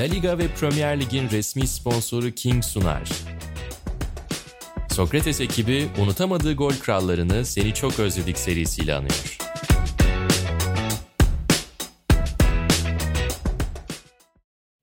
La Liga ve Premier Lig'in resmi sponsoru King sunar. Sokrates ekibi unutamadığı gol krallarını Seni Çok Özledik serisiyle anıyor.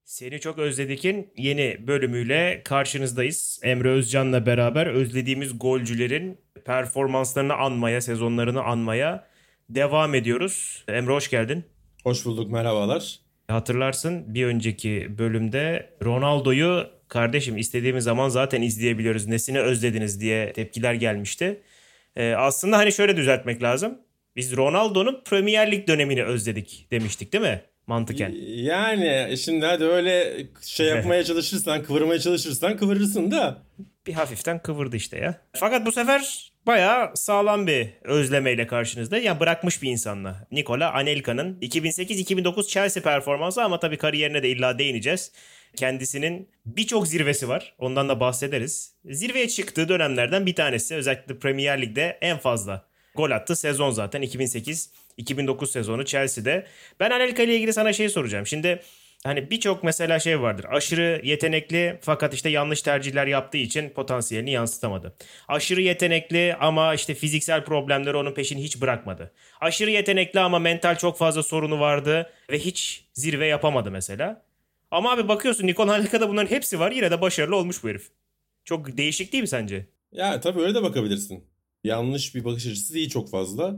Seni Çok Özledik'in yeni bölümüyle karşınızdayız. Emre Özcan'la beraber özlediğimiz golcülerin performanslarını anmaya, sezonlarını anmaya devam ediyoruz. Emre hoş geldin. Hoş bulduk, merhabalar. Hatırlarsın bir önceki bölümde Ronaldo'yu kardeşim istediğimiz zaman zaten izleyebiliyoruz. Nesini özlediniz diye tepkiler gelmişti. Ee, aslında hani şöyle düzeltmek lazım. Biz Ronaldo'nun Premier Lig dönemini özledik demiştik değil mi? Mantıken. Yani şimdi hadi öyle şey yapmaya çalışırsan, kıvırmaya çalışırsan kıvırırsın da. Bir hafiften kıvırdı işte ya. Fakat bu sefer bayağı sağlam bir özlemeyle karşınızda. Yani bırakmış bir insanla. Nikola Anelka'nın 2008-2009 Chelsea performansı ama tabii kariyerine de illa değineceğiz. Kendisinin birçok zirvesi var. Ondan da bahsederiz. Zirveye çıktığı dönemlerden bir tanesi. Özellikle Premier Lig'de en fazla gol attı sezon zaten 2008-2009 sezonu Chelsea'de. Ben Anelka ile ilgili sana şey soracağım. Şimdi hani birçok mesela şey vardır. Aşırı yetenekli fakat işte yanlış tercihler yaptığı için potansiyelini yansıtamadı. Aşırı yetenekli ama işte fiziksel problemleri onun peşini hiç bırakmadı. Aşırı yetenekli ama mental çok fazla sorunu vardı ve hiç zirve yapamadı mesela. Ama abi bakıyorsun Nikola Anelka'da bunların hepsi var yine de başarılı olmuş bu herif. Çok değişik değil mi sence? Ya tabii öyle de bakabilirsin. Yanlış bir bakış açısı değil çok fazla.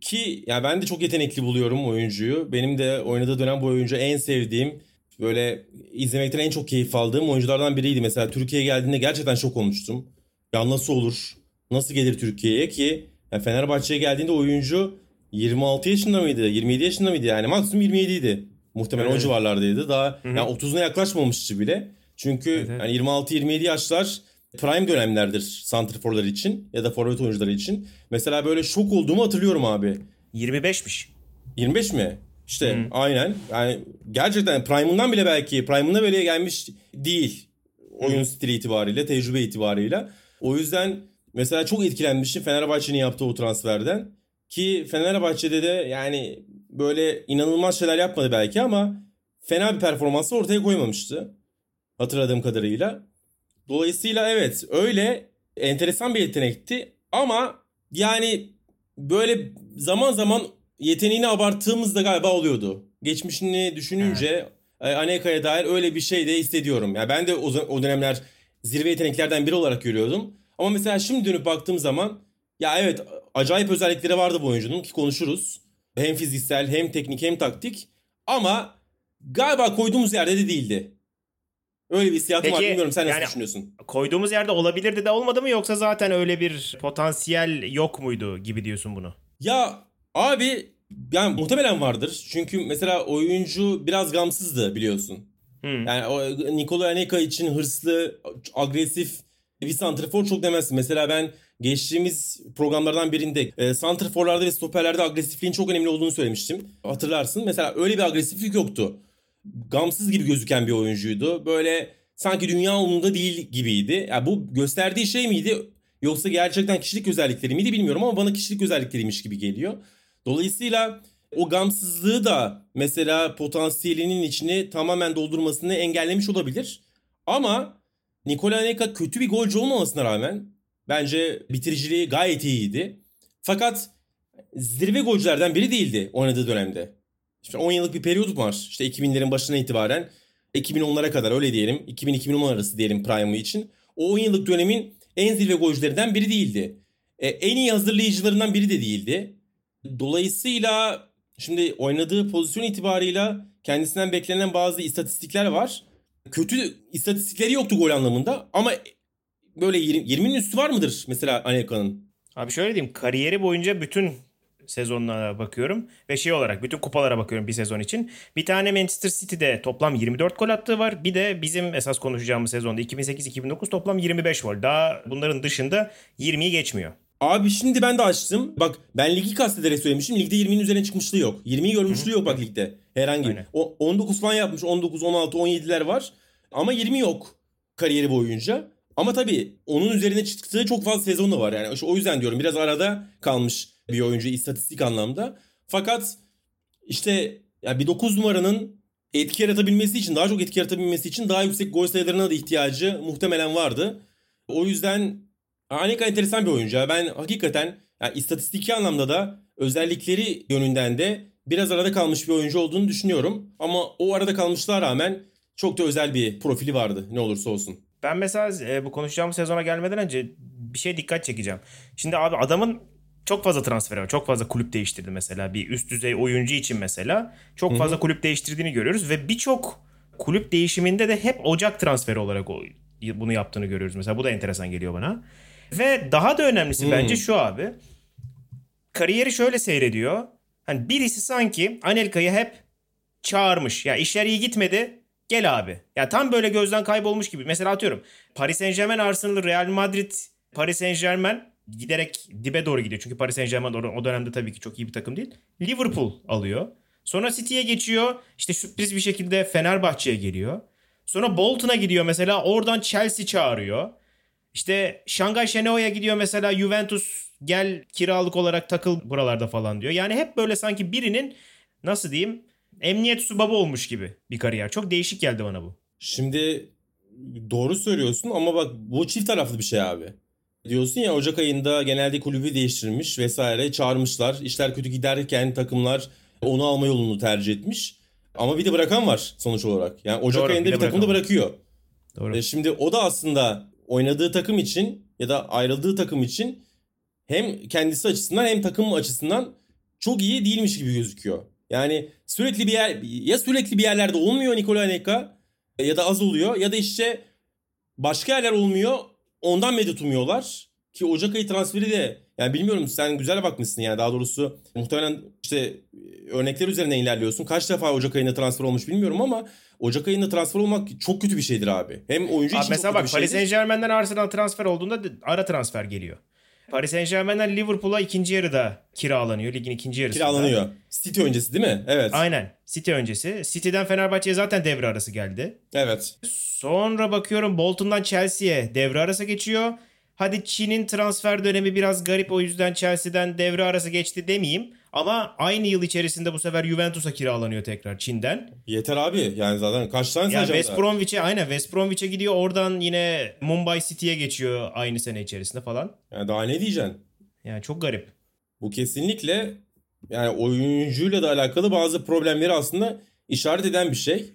Ki ya ben de çok yetenekli buluyorum oyuncuyu. Benim de oynadığı dönem bu oyuncu en sevdiğim böyle izlemekten en çok keyif aldığım oyunculardan biriydi. Mesela Türkiye'ye geldiğinde gerçekten şok olmuştum. Ya nasıl olur? Nasıl gelir Türkiye'ye ki yani Fenerbahçe'ye geldiğinde oyuncu 26 yaşında mıydı? 27 yaşında mıydı yani? Maksimum 27 idi. Muhtemelen evet. o civarlardaydı. Daha yani 30'una yaklaşmamıştı bile. Çünkü evet. yani 26-27 yaşlar prime dönemlerdir santrforlar için ya da forvet oyuncuları için. Mesela böyle şok olduğumu hatırlıyorum abi. 25'miş. 25 mi? İşte hmm. aynen. Yani gerçekten prime'ından bile belki prime'ına bile gelmiş değil. Oyun hmm. stili itibariyle, tecrübe itibariyle. O yüzden mesela çok etkilenmiştim Fenerbahçe'nin yaptığı o transferden. Ki Fenerbahçe'de de yani böyle inanılmaz şeyler yapmadı belki ama fena bir performansı ortaya koymamıştı. Hatırladığım kadarıyla. Dolayısıyla evet öyle enteresan bir yetenekti ama yani böyle zaman zaman yeteneğini abarttığımızda galiba oluyordu. Geçmişini düşününce evet. Aneka'ya dair öyle bir şey de hissediyorum. Yani ben de o, o dönemler zirve yeteneklerden biri olarak görüyordum. Ama mesela şimdi dönüp baktığım zaman ya evet acayip özellikleri vardı bu oyuncunun ki konuşuruz. Hem fiziksel hem teknik hem taktik. Ama galiba koyduğumuz yerde de değildi. Öyle bir hissiyatım Peki, var bilmiyorum sen nasıl yani, düşünüyorsun? Koyduğumuz yerde olabilirdi de olmadı mı yoksa zaten öyle bir potansiyel yok muydu gibi diyorsun bunu? Ya abi yani muhtemelen vardır. Çünkü mesela oyuncu biraz gamsızdı biliyorsun. Hmm. Yani o Nikola Aneka için hırslı, agresif bir santrafor çok demezsin. Mesela ben geçtiğimiz programlardan birinde e, santraforlarda ve stoperlerde agresifliğin çok önemli olduğunu söylemiştim. Hatırlarsın. Mesela öyle bir agresiflik yoktu gamsız gibi gözüken bir oyuncuydu. Böyle sanki dünya umurunda değil gibiydi. Yani bu gösterdiği şey miydi yoksa gerçekten kişilik özellikleri miydi bilmiyorum ama bana kişilik özellikleriymiş gibi geliyor. Dolayısıyla o gamsızlığı da mesela potansiyelinin içini tamamen doldurmasını engellemiş olabilir. Ama Nikola Anelka kötü bir golcü olmamasına rağmen bence bitiriciliği gayet iyiydi. Fakat zirve golcülerden biri değildi oynadığı dönemde. İşte 10 yıllık bir periyot var. İşte 2000'lerin başına itibaren 2010'lara kadar öyle diyelim. 2000-2010 arası diyelim Prime'ı için. O 10 yıllık dönemin en zirve golcülerinden biri değildi. E, en iyi hazırlayıcılarından biri de değildi. Dolayısıyla şimdi oynadığı pozisyon itibarıyla kendisinden beklenen bazı istatistikler var. Kötü istatistikleri yoktu gol anlamında ama böyle 20, 20'nin üstü var mıdır mesela Anelka'nın? Abi şöyle diyeyim kariyeri boyunca bütün sezonlara bakıyorum ve şey olarak bütün kupalara bakıyorum bir sezon için. Bir tane Manchester City'de toplam 24 gol attığı var. Bir de bizim esas konuşacağımız sezonda 2008-2009 toplam 25 gol. Daha bunların dışında 20'yi geçmiyor. Abi şimdi ben de açtım. Bak ben ligi kastederek söylemişim. Ligde 20'nin üzerine çıkmışlığı yok. 20'yi görmüşlüğü yok bak ligde. Herhangi. O, 19 falan yapmış. 19, 16, 17'ler var. Ama 20 yok kariyeri boyunca. Ama tabii onun üzerine çıktığı çok fazla sezon da var. Yani o yüzden diyorum biraz arada kalmış bir oyuncu istatistik anlamda. Fakat işte yani bir 9 numaranın etki yaratabilmesi için, daha çok etki yaratabilmesi için daha yüksek gol sayılarına da ihtiyacı muhtemelen vardı. O yüzden Aneka enteresan bir oyuncu. Ben hakikaten yani istatistiki anlamda da özellikleri yönünden de biraz arada kalmış bir oyuncu olduğunu düşünüyorum. Ama o arada kalmışlığa rağmen çok da özel bir profili vardı ne olursa olsun. Ben mesela e, bu konuşacağımız sezona gelmeden önce bir şey dikkat çekeceğim. Şimdi abi adamın çok fazla transfer var. Çok fazla kulüp değiştirdi mesela. Bir üst düzey oyuncu için mesela. Çok fazla Hı-hı. kulüp değiştirdiğini görüyoruz ve birçok kulüp değişiminde de hep Ocak transferi olarak bunu yaptığını görüyoruz. Mesela bu da enteresan geliyor bana. Ve daha da önemlisi hmm. bence şu abi. Kariyeri şöyle seyrediyor. Hani birisi sanki Anelka'yı hep çağırmış. Ya işler iyi gitmedi. Gel abi. Ya tam böyle gözden kaybolmuş gibi. Mesela atıyorum Paris Saint Germain, Arsenal, Real Madrid, Paris Saint Germain giderek dibe doğru gidiyor. Çünkü Paris Saint Germain o dönemde tabii ki çok iyi bir takım değil. Liverpool alıyor. Sonra City'ye geçiyor. İşte sürpriz bir şekilde Fenerbahçe'ye geliyor. Sonra Bolton'a gidiyor mesela. Oradan Chelsea çağırıyor. İşte Şangay Şeneo'ya gidiyor mesela Juventus gel kiralık olarak takıl buralarda falan diyor. Yani hep böyle sanki birinin nasıl diyeyim emniyet subabı olmuş gibi bir kariyer. Çok değişik geldi bana bu. Şimdi doğru söylüyorsun ama bak bu çift taraflı bir şey abi. Diyorsun ya Ocak ayında genelde kulübü değiştirmiş vesaire çağırmışlar. İşler kötü giderken takımlar onu alma yolunu tercih etmiş. Ama bir de bırakan var sonuç olarak. Yani Ocak Doğru, ayında bir, bir takımda bırakıyor. Doğru. E şimdi o da aslında oynadığı takım için ya da ayrıldığı takım için hem kendisi açısından hem takım açısından çok iyi değilmiş gibi gözüküyor. Yani sürekli bir yer ya sürekli bir yerlerde olmuyor Nikola Anelka ya da az oluyor ya da işte başka yerler olmuyor ondan medet umuyorlar. Ki Ocak ayı transferi de yani bilmiyorum sen güzel bakmışsın yani daha doğrusu muhtemelen işte örnekler üzerinden ilerliyorsun. Kaç defa Ocak ayında transfer olmuş bilmiyorum ama Ocak ayında transfer olmak çok kötü bir şeydir abi. Hem oyuncu abi için mesela çok bak, Paris Saint Germain'den Arsenal transfer olduğunda ara transfer geliyor. Paris Saint Germain'den Liverpool'a ikinci yarıda kiralanıyor. Ligin ikinci yarısında. Kiralanıyor. City öncesi değil mi? Evet. Aynen. City öncesi. City'den Fenerbahçe'ye zaten devre arası geldi. Evet. Sonra bakıyorum Bolton'dan Chelsea'ye devre arası geçiyor. Hadi Çin'in transfer dönemi biraz garip o yüzden Chelsea'den devre arası geçti demeyeyim. Ama aynı yıl içerisinde bu sefer Juventus'a kiralanıyor tekrar Çin'den. Yeter abi. Yani zaten kaç tane yani West Bromwich'e aynen West Bromwich'e gidiyor. Oradan yine Mumbai City'ye geçiyor aynı sene içerisinde falan. Yani daha ne diyeceksin? Yani çok garip. Bu kesinlikle yani oyuncuyla da alakalı bazı problemleri aslında işaret eden bir şey.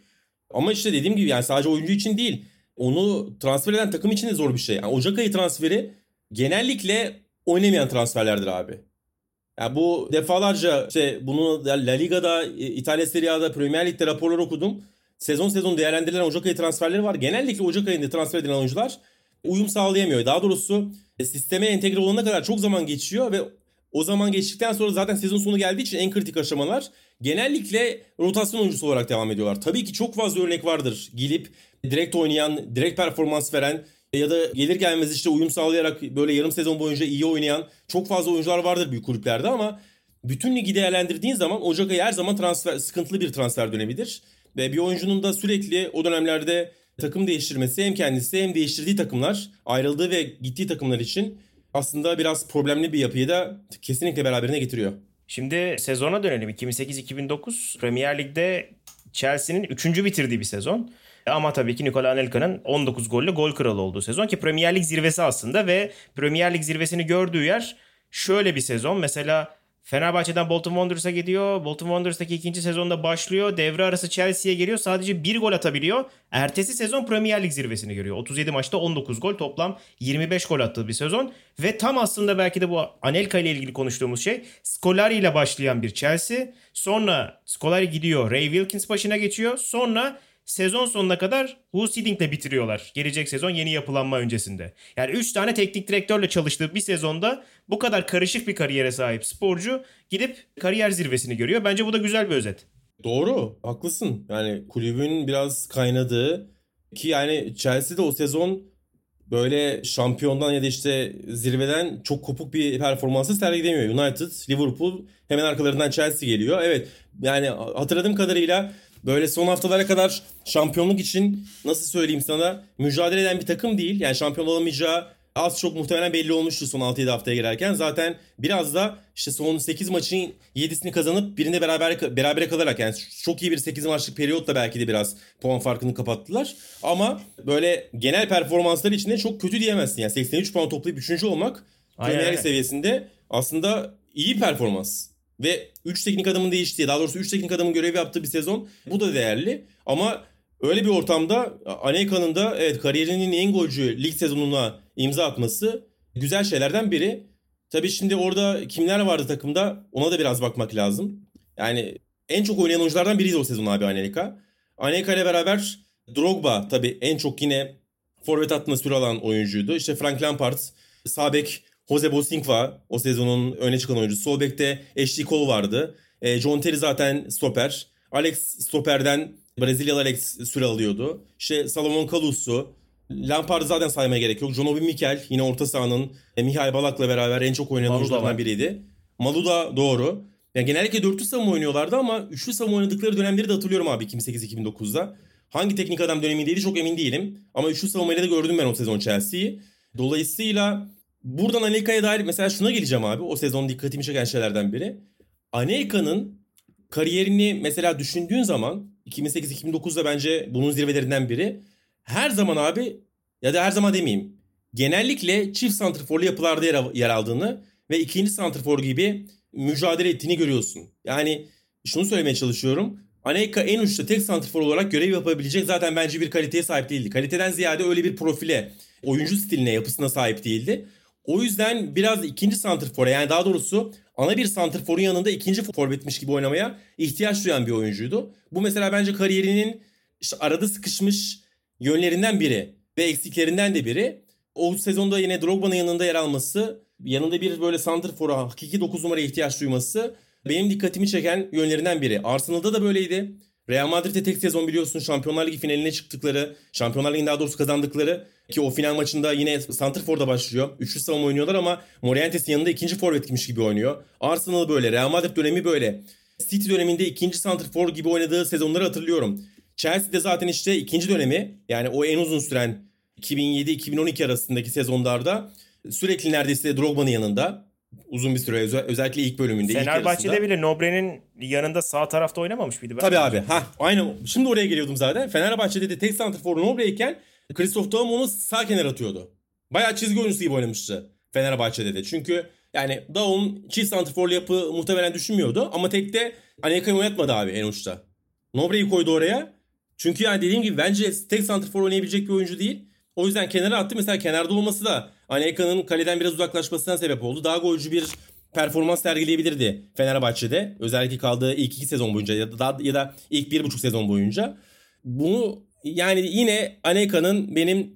Ama işte dediğim gibi yani sadece oyuncu için değil. Onu transfer eden takım için de zor bir şey. Yani Ocak ayı transferi genellikle oynamayan transferlerdir abi. Yani bu defalarca işte bunu La Liga'da, İtalya Serie A'da, Premier Lig'de raporlar okudum. Sezon sezon değerlendirilen Ocak ayı transferleri var. Genellikle Ocak ayında transfer edilen oyuncular uyum sağlayamıyor. Daha doğrusu e, sisteme entegre olana kadar çok zaman geçiyor ve o zaman geçtikten sonra zaten sezon sonu geldiği için en kritik aşamalar genellikle rotasyon oyuncusu olarak devam ediyorlar. Tabii ki çok fazla örnek vardır. Gelip direkt oynayan, direkt performans veren ya da gelir gelmez işte uyum sağlayarak böyle yarım sezon boyunca iyi oynayan çok fazla oyuncular vardır büyük kulüplerde ama bütün ligi değerlendirdiğin zaman Ocak ayı her zaman transfer sıkıntılı bir transfer dönemidir. Ve bir oyuncunun da sürekli o dönemlerde takım değiştirmesi hem kendisi hem değiştirdiği takımlar ayrıldığı ve gittiği takımlar için aslında biraz problemli bir yapıyı da kesinlikle beraberine getiriyor. Şimdi sezona dönelim. 2008-2009 Premier Lig'de Chelsea'nin 3. bitirdiği bir sezon. Ama tabii ki Nikola Anelka'nın 19 golle gol kralı olduğu sezon ki Premier Lig zirvesi aslında ve Premier Lig zirvesini gördüğü yer şöyle bir sezon. Mesela Fenerbahçe'den Bolton Wanderers'a gidiyor. Bolton Wanderers'taki ikinci sezonda başlıyor. Devre arası Chelsea'ye geliyor. Sadece bir gol atabiliyor. Ertesi sezon Premier Lig zirvesini görüyor. 37 maçta 19 gol. Toplam 25 gol attığı bir sezon. Ve tam aslında belki de bu Anelka ile ilgili konuştuğumuz şey Scolari ile başlayan bir Chelsea. Sonra Scolari gidiyor. Ray Wilkins başına geçiyor. Sonra sezon sonuna kadar Hu Siding'le bitiriyorlar. Gelecek sezon yeni yapılanma öncesinde. Yani 3 tane teknik direktörle çalıştığı bir sezonda bu kadar karışık bir kariyere sahip sporcu gidip kariyer zirvesini görüyor. Bence bu da güzel bir özet. Doğru, haklısın. Yani kulübün biraz kaynadığı ki yani Chelsea'de o sezon böyle şampiyondan ya da işte zirveden çok kopuk bir performansı sergilemiyor. United, Liverpool hemen arkalarından Chelsea geliyor. Evet yani hatırladığım kadarıyla böyle son haftalara kadar şampiyonluk için nasıl söyleyeyim sana mücadele eden bir takım değil. Yani şampiyon olamayacağı az çok muhtemelen belli olmuştu son 6-7 haftaya girerken. Zaten biraz da işte son 8 maçın 7'sini kazanıp birinde beraber berabere kalarak yani çok iyi bir 8 maçlık periyotla belki de biraz puan farkını kapattılar. Ama böyle genel performansları içinde çok kötü diyemezsin. Yani 83 puan toplayıp 3. olmak Premier seviyesinde aslında iyi performans. Ve 3 teknik adamın değiştiği, daha doğrusu 3 teknik adamın görevi yaptığı bir sezon. Bu da değerli. Ama öyle bir ortamda Anelka'nın da evet kariyerinin en golcü lig sezonuna imza atması güzel şeylerden biri. Tabii şimdi orada kimler vardı takımda ona da biraz bakmak lazım. Yani en çok oynayan oyunculardan biriydi o sezon abi Anelka. Anelka ile beraber Drogba tabii en çok yine forvet hattına süre alan oyuncuydu. İşte Frank Lampard, Sabek Jose Bosingva o sezonun öne çıkan oyuncusu. Sol bekte Ashley Cole vardı. E, John Terry zaten stoper. Alex stoperden Brezilyalı Alex süre alıyordu. İşte Salomon Kalusu. Lampard zaten saymaya gerek yok. John Obi Mikel yine orta sahanın e, Mihail Balak'la beraber en çok oynayan oyunculardan biriydi. Malu da doğru. Yani genellikle dörtlü savunma oynuyorlardı ama üçlü savunma oynadıkları dönemleri de hatırlıyorum abi 2008-2009'da. Hangi teknik adam dönemindeydi çok emin değilim. Ama üçlü savunmayla da gördüm ben o sezon Chelsea'yi. Dolayısıyla Buradan Anelka'ya dair mesela şuna geleceğim abi. O sezon dikkatimi çeken şeylerden biri. Anelka'nın kariyerini mesela düşündüğün zaman 2008-2009'da bence bunun zirvelerinden biri. Her zaman abi ya da her zaman demeyeyim. Genellikle çift santrforlu yapılarda yer, yer aldığını ve ikinci santrfor gibi mücadele ettiğini görüyorsun. Yani şunu söylemeye çalışıyorum. Anelka en uçta tek santrfor olarak görev yapabilecek zaten bence bir kaliteye sahip değildi. Kaliteden ziyade öyle bir profile, oyuncu stiline, yapısına sahip değildi. O yüzden biraz ikinci santrfora yani daha doğrusu ana bir santrforun yanında ikinci forvetmiş gibi oynamaya ihtiyaç duyan bir oyuncuydu. Bu mesela bence kariyerinin işte arada sıkışmış yönlerinden biri ve eksiklerinden de biri. O sezonda yine Drogba'nın yanında yer alması, yanında bir böyle santrfora hakiki 9 numara ihtiyaç duyması benim dikkatimi çeken yönlerinden biri. Arsenal'da da böyleydi. Real Madrid'de tek sezon biliyorsun Şampiyonlar Ligi finaline çıktıkları, Şampiyonlar Ligi'nin daha doğrusu kazandıkları ki o final maçında yine Santrfor'da başlıyor. Üçlü savunma oynuyorlar ama Morientes'in yanında ikinci forvetmiş gibi oynuyor. Arsenal böyle, Real Madrid dönemi böyle. City döneminde ikinci Santrfor gibi oynadığı sezonları hatırlıyorum. Chelsea'de zaten işte ikinci dönemi yani o en uzun süren 2007-2012 arasındaki sezonlarda sürekli neredeyse Drogba'nın yanında uzun bir süre özellikle ilk bölümünde. Fenerbahçe'de ilk bile Nobre'nin yanında sağ tarafta oynamamış mıydı? Tabii abi. Ha, aynen. Şimdi oraya geliyordum zaten. Fenerbahçe'de de tek santrfor Nobre'yken Christoph Daum onu sağ kenara atıyordu. Bayağı çizgi oyuncusu gibi oynamıştı Fenerbahçe'de de. Çünkü yani Daum çift santrforlu yapı muhtemelen düşünmüyordu. Ama tekte Anelka'yı oynatmadı abi en uçta. Nobre'yi koydu oraya. Çünkü yani dediğim gibi bence tek santrfor oynayabilecek bir oyuncu değil. O yüzden kenara attı. Mesela kenarda olması da Anelka'nın kaleden biraz uzaklaşmasına sebep oldu. Daha golcü bir performans sergileyebilirdi Fenerbahçe'de. Özellikle kaldığı ilk iki sezon boyunca ya da, ya da ilk bir buçuk sezon boyunca. Bunu yani yine Anelka'nın benim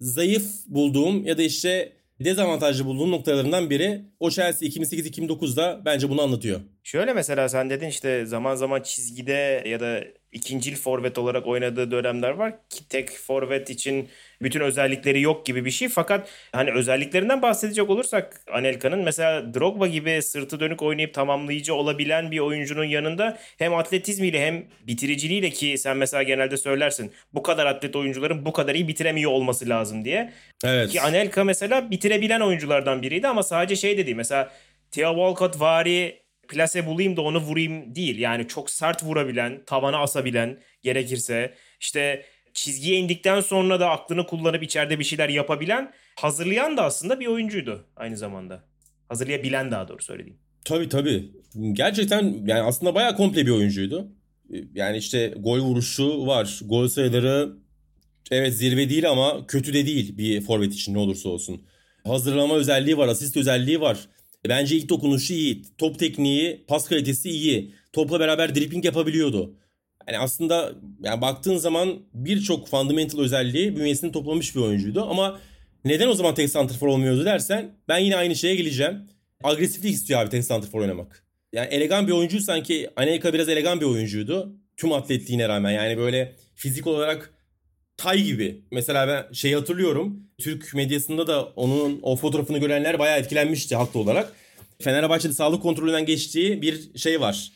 zayıf bulduğum ya da işte dezavantajlı bulduğum noktalarından biri o Chelsea 2008-2009'da bence bunu anlatıyor. Şöyle mesela sen dedin işte zaman zaman çizgide ya da ikincil forvet olarak oynadığı dönemler var ki tek forvet için bütün özellikleri yok gibi bir şey. Fakat hani özelliklerinden bahsedecek olursak Anelka'nın mesela Drogba gibi sırtı dönük oynayıp tamamlayıcı olabilen bir oyuncunun yanında hem atletizmiyle hem bitiriciliğiyle ki sen mesela genelde söylersin bu kadar atlet oyuncuların bu kadar iyi bitiremiyor olması lazım diye. Evet. Ki Anelka mesela bitirebilen oyunculardan biriydi ama sadece şey dedi mesela Theo Walcott vari plase bulayım da onu vurayım değil. Yani çok sert vurabilen, tavana asabilen gerekirse işte çizgiye indikten sonra da aklını kullanıp içeride bir şeyler yapabilen, hazırlayan da aslında bir oyuncuydu aynı zamanda. Hazırlayabilen daha doğru söylediğim. Tabii tabii. Gerçekten yani aslında bayağı komple bir oyuncuydu. Yani işte gol vuruşu var. Gol sayıları evet zirve değil ama kötü de değil bir forvet için ne olursa olsun. Hazırlama özelliği var, asist özelliği var. Bence ilk dokunuşu iyi. Top tekniği, pas kalitesi iyi. Topla beraber dribbling yapabiliyordu. Yani aslında yani baktığın zaman birçok fundamental özelliği bünyesini toplamış bir oyuncuydu. Ama neden o zaman tek santrfor olmuyordu dersen ben yine aynı şeye geleceğim. Agresiflik istiyor abi tek santrfor oynamak. Yani elegan bir oyuncu sanki Anelka biraz elegan bir oyuncuydu. Tüm atletliğine rağmen yani böyle fizik olarak Tay gibi. Mesela ben şey hatırlıyorum. Türk medyasında da onun o fotoğrafını görenler bayağı etkilenmişti haklı olarak. Fenerbahçe'de sağlık kontrolünden geçtiği bir şey var.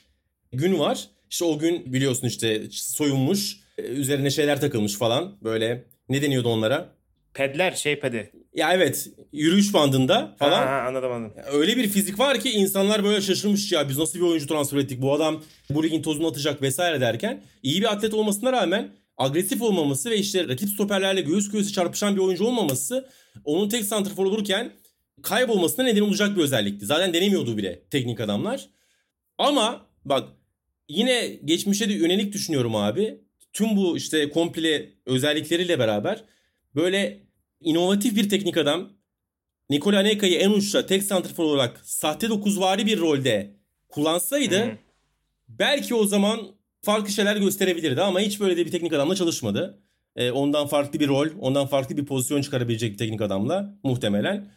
Gün var. İşte o gün biliyorsun işte soyunmuş. Üzerine şeyler takılmış falan. Böyle ne deniyordu onlara? Pedler şey pedi. Ya evet yürüyüş bandında falan. Ha, ha, anladım anladım. Öyle bir fizik var ki insanlar böyle şaşırmış ya biz nasıl bir oyuncu transfer ettik bu adam bu ligin tozunu atacak vesaire derken iyi bir atlet olmasına rağmen agresif olmaması ve işte rakip stoperlerle göğüs göğüse çarpışan bir oyuncu olmaması onun tek santrfor olurken kaybolmasına neden olacak bir özellikti. Zaten denemiyordu bile teknik adamlar. Ama bak yine geçmişe de yönelik düşünüyorum abi. Tüm bu işte komple özellikleriyle beraber böyle inovatif bir teknik adam Nikola Anelka'yı en uçta tek santrfor olarak sahte dokuzvari bir rolde kullansaydı Hı. belki o zaman farklı şeyler gösterebilirdi ama hiç böyle de bir teknik adamla çalışmadı. Ee, ondan farklı bir rol, ondan farklı bir pozisyon çıkarabilecek bir teknik adamla muhtemelen.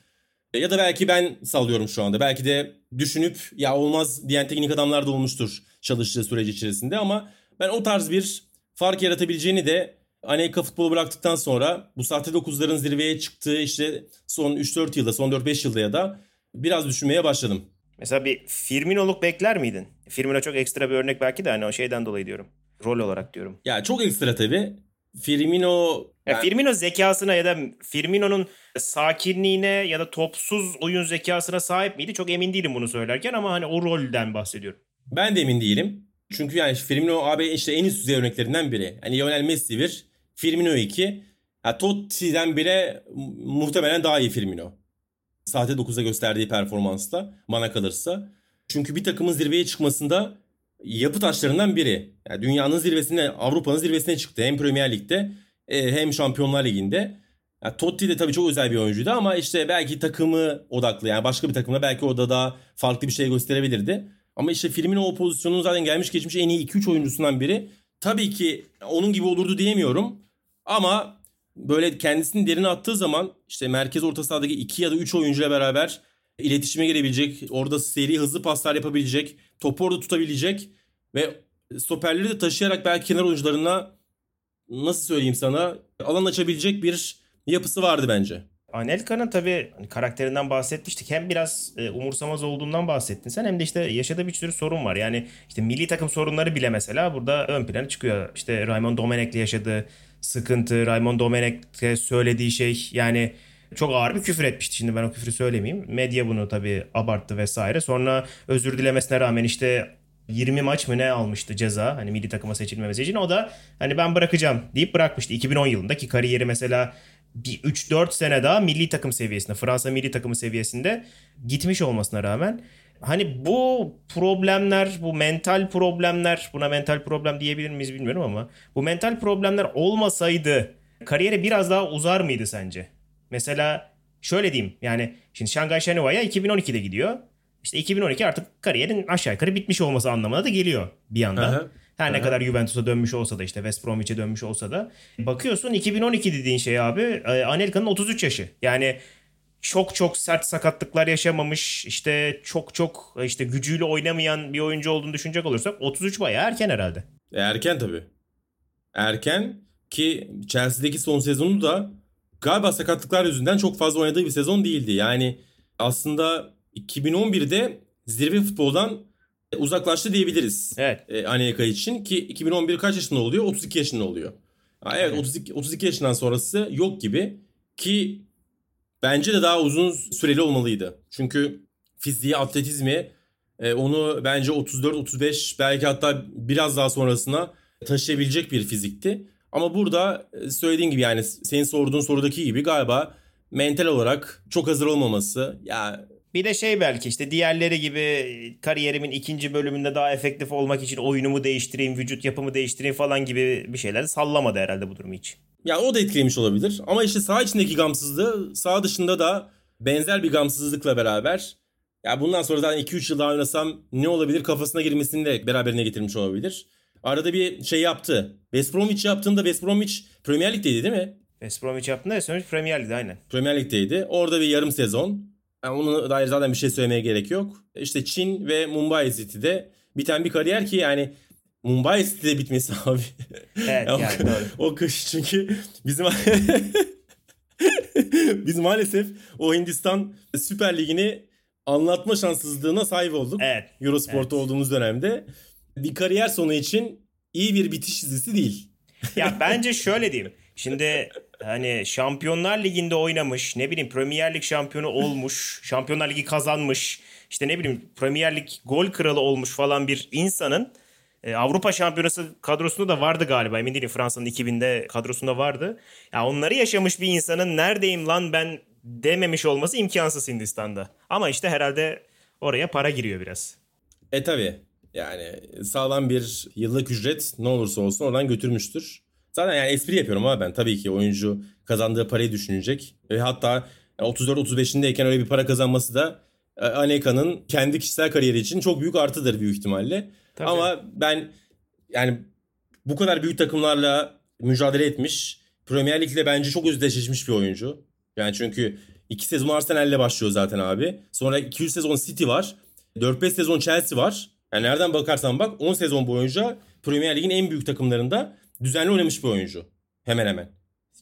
E, Ya da belki ben sallıyorum şu anda. Belki de düşünüp ya olmaz diyen teknik adamlar da olmuştur çalıştığı süreci içerisinde ama ben o tarz bir fark yaratabileceğini de Anelka futbolu bıraktıktan sonra bu sahte dokuzların zirveye çıktığı işte son 3-4 yılda, son 4-5 yılda ya da biraz düşünmeye başladım. Mesela bir Firmino'luk bekler miydin? Firmino çok ekstra bir örnek belki de hani o şeyden dolayı diyorum. Rol olarak diyorum. Ya çok ekstra tabii. Firmino Ya ben- Firmino zekasına ya da Firmino'nun sakinliğine ya da topsuz oyun zekasına sahip miydi? Çok emin değilim bunu söylerken ama hani o rolden bahsediyorum. Ben de emin değilim. Çünkü yani Firmino abi işte en üst düzey örneklerinden biri. Hani Lionel Messi bir, Firmino iki. Ya Totti'den bile mu- muhtemelen daha iyi Firmino. Sahte 9'da gösterdiği performansla bana kalırsa. Çünkü bir takımın zirveye çıkmasında yapı taşlarından biri. Yani dünyanın zirvesine, Avrupa'nın zirvesine çıktı. Hem Premier Lig'de e, hem Şampiyonlar Ligi'nde. Ya Totti de tabii çok özel bir oyuncuydu ama işte belki takımı odaklı yani başka bir takımda belki orada daha farklı bir şey gösterebilirdi. Ama işte Firmino o pozisyonun zaten gelmiş geçmiş en iyi 2-3 oyuncusundan biri. Tabii ki onun gibi olurdu diyemiyorum. Ama böyle kendisini derine attığı zaman işte merkez orta sahadaki 2 ya da 3 oyuncuyla beraber iletişime girebilecek, orada seri hızlı paslar yapabilecek, topu orada tutabilecek ve stoperleri de taşıyarak belki kenar oyuncularına nasıl söyleyeyim sana alan açabilecek bir yapısı vardı bence. Anelka'nın tabii hani karakterinden bahsetmiştik. Hem biraz e, umursamaz olduğundan bahsettin sen hem de işte yaşadığı bir sürü sorun var. Yani işte milli takım sorunları bile mesela burada ön plana çıkıyor. İşte Raymond Domenech'le yaşadığı sıkıntı, Raymond Domenech'e söylediği şey yani çok ağır bir küfür etmişti. Şimdi ben o küfrü söylemeyeyim. Medya bunu tabii abarttı vesaire. Sonra özür dilemesine rağmen işte 20 maç mı ne almıştı ceza hani milli takıma seçilmemesi için. O da hani ben bırakacağım deyip bırakmıştı. 2010 yılındaki kariyeri mesela bir 3-4 sene daha milli takım seviyesinde, Fransa milli takımı seviyesinde gitmiş olmasına rağmen hani bu problemler, bu mental problemler, buna mental problem diyebilir miyiz bilmiyorum ama bu mental problemler olmasaydı kariyeri biraz daha uzar mıydı sence? Mesela şöyle diyeyim yani şimdi Şangay Shenhua'ya 2012'de gidiyor. İşte 2012 artık kariyerin aşağı yukarı bitmiş olması anlamına da geliyor bir yandan. Aha. Her ne Aha. kadar Juventus'a dönmüş olsa da işte West Bromwich'e dönmüş olsa da bakıyorsun 2012 dediğin şey abi e, Anelka'nın 33 yaşı. Yani çok çok sert sakatlıklar yaşamamış işte çok çok e, işte gücüyle oynamayan bir oyuncu olduğunu düşünecek olursak 33 bayağı erken herhalde. E, Erken tabii. Erken ki Chelsea'deki son sezonu da galiba sakatlıklar yüzünden çok fazla oynadığı bir sezon değildi. Yani aslında 2011'de zirve futboldan uzaklaştı diyebiliriz. Evet. E, Anelka için ki 2011 kaç yaşında oluyor? 32 yaşında oluyor. Evet Evet. 32 32 yaşından sonrası yok gibi ki bence de daha uzun süreli olmalıydı. Çünkü fiziği, atletizmi e, onu bence 34-35 belki hatta biraz daha sonrasına taşıyabilecek bir fizikti. Ama burada e, söylediğin gibi yani senin sorduğun sorudaki gibi galiba mental olarak çok hazır olmaması. Ya Bir de şey belki işte diğerleri gibi kariyerimin ikinci bölümünde daha efektif olmak için oyunumu değiştireyim, vücut yapımı değiştireyim falan gibi bir şeyler sallamadı herhalde bu durumu hiç. Ya o da etkilemiş olabilir. Ama işte saha içindeki gamsızlığı saha dışında da benzer bir gamsızlıkla beraber ya bundan sonra zaten 2-3 yıl daha oynasam ne olabilir kafasına girmesini de beraberine getirmiş olabilir. Arada bir şey yaptı. West Bromwich yaptığında West Bromwich Premier Lig'deydi değil mi? West Bromwich yaptığında West Bromwich Premier Lig'de aynen. Premier Lig'deydi. Orada bir yarım sezon. Yani ona dair zaten bir şey söylemeye gerek yok. İşte Çin ve Mumbai City'de biten bir kariyer ki yani Mumbai City'de bitmesi abi. Evet Ya o- yani doğru. O kış çünkü bizim biz maalesef o Hindistan Süper Ligi'ni anlatma şanssızlığına sahip olduk. Evet. Eurosport'ta evet. olduğumuz dönemde. Bir kariyer sonu için iyi bir bitiş dizisi değil. Ya bence şöyle diyeyim. Şimdi hani Şampiyonlar Ligi'nde oynamış, ne bileyim Premier Lig şampiyonu olmuş, Şampiyonlar Ligi kazanmış, işte ne bileyim Premier Lig gol kralı olmuş falan bir insanın e, Avrupa Şampiyonası kadrosunda da vardı galiba. Emin değilim Fransa'nın 2000'de kadrosunda vardı. Ya onları yaşamış bir insanın neredeyim lan ben dememiş olması imkansız Hindistan'da. Ama işte herhalde oraya para giriyor biraz. E tabi. Yani sağlam bir yıllık ücret ne olursa olsun oradan götürmüştür. Zaten yani espri yapıyorum ama ben tabii ki oyuncu kazandığı parayı düşünecek. Ve hatta 34-35'indeyken öyle bir para kazanması da e, Aneka'nın kendi kişisel kariyeri için çok büyük artıdır büyük ihtimalle. Tabii. Ama ben yani bu kadar büyük takımlarla mücadele etmiş. Premier Lig'le bence çok özdeşleşmiş bir oyuncu. Yani çünkü iki sezon Arsenal'le başlıyor zaten abi. Sonra 200 sezon City var. 4-5 sezon Chelsea var. Yani nereden bakarsan bak 10 sezon boyunca Premier Lig'in en büyük takımlarında düzenli oynamış bir oyuncu. Hemen hemen.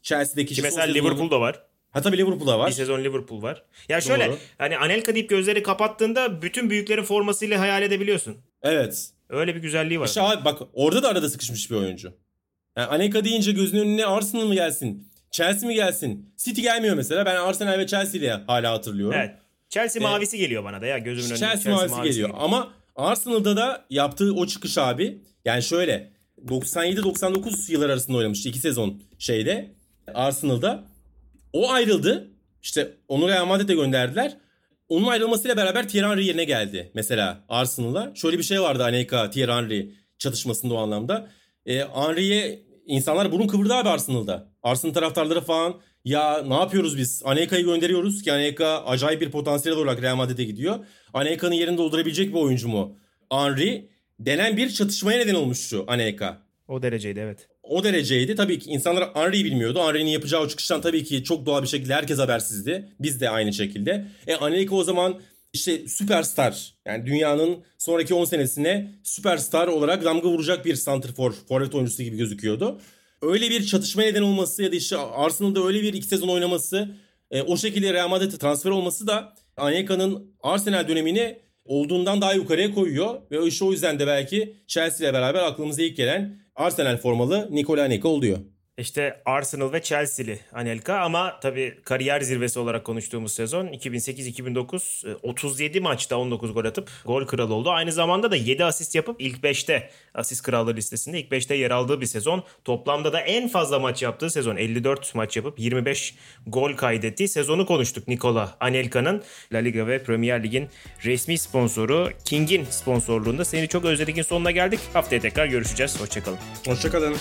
Chelsea'deki Ki mesela Liverpool'da var. Ha tabii Liverpool'da var. Bir sezon Liverpool var. Ya şöyle Doğru. hani Anelka deyip gözleri kapattığında bütün büyüklerin formasıyla hayal edebiliyorsun. Evet. Öyle bir güzelliği var. İşte abi bak orada da arada sıkışmış bir oyuncu. Yani Anelka deyince gözünün önüne Arsenal mı gelsin? Chelsea mi gelsin? City gelmiyor mesela. Ben Arsenal ve Chelsea ile hala hatırlıyorum. Evet. Chelsea ee, mavisi geliyor bana da ya gözümün önünde. Chelsea, Chelsea mavisi, mavisi geliyor. geliyor. Ama Arsenal'da da yaptığı o çıkış abi. Yani şöyle 97-99 yıllar arasında oynamıştı. iki sezon şeyde Arsenal'da. O ayrıldı. İşte onu Real Madrid'e gönderdiler. Onun ayrılmasıyla beraber Thierry Henry yerine geldi. Mesela Arsenal'a. Şöyle bir şey vardı Anelka Thierry Henry çatışmasında o anlamda. Ee, Henry'e insanlar burun kıvırdı abi Arsenal'da. Arsenal taraftarları falan ya ne yapıyoruz biz? Anelka'yı gönderiyoruz ki Anelka acayip bir potansiyel olarak Real Madrid'e gidiyor. Anelka'nın yerini doldurabilecek bir oyuncu mu? Henry denen bir çatışmaya neden olmuştu Anelka. O dereceydi evet. O dereceydi. Tabii ki insanlar Henry'yi bilmiyordu. Henry'nin yapacağı o çıkıştan tabii ki çok doğal bir şekilde herkes habersizdi. Biz de aynı şekilde. E Anelka o zaman işte süperstar yani dünyanın sonraki 10 senesine süperstar olarak damga vuracak bir santrfor, forvet oyuncusu gibi gözüküyordu. Öyle bir çatışma neden olması ya da işte Arsenal'da öyle bir iki sezon oynaması, e, o şekilde Real Madrid'e transfer olması da Anelka'nın Arsenal dönemini olduğundan daha yukarıya koyuyor. Ve işte o yüzden de belki Chelsea ile beraber aklımıza ilk gelen Arsenal formalı Nikola Anelka oluyor. İşte Arsenal ve Chelsea'li Anelka ama tabii kariyer zirvesi olarak konuştuğumuz sezon 2008-2009 37 maçta 19 gol atıp gol kralı oldu. Aynı zamanda da 7 asist yapıp ilk 5'te asist krallığı listesinde ilk 5'te yer aldığı bir sezon. Toplamda da en fazla maç yaptığı sezon 54 maç yapıp 25 gol kaydettiği sezonu konuştuk Nikola Anelka'nın. La Liga ve Premier Lig'in resmi sponsoru King'in sponsorluğunda seni çok özledik'in sonuna geldik. Haftaya tekrar görüşeceğiz. Hoşçakalın. Hoşçakalın.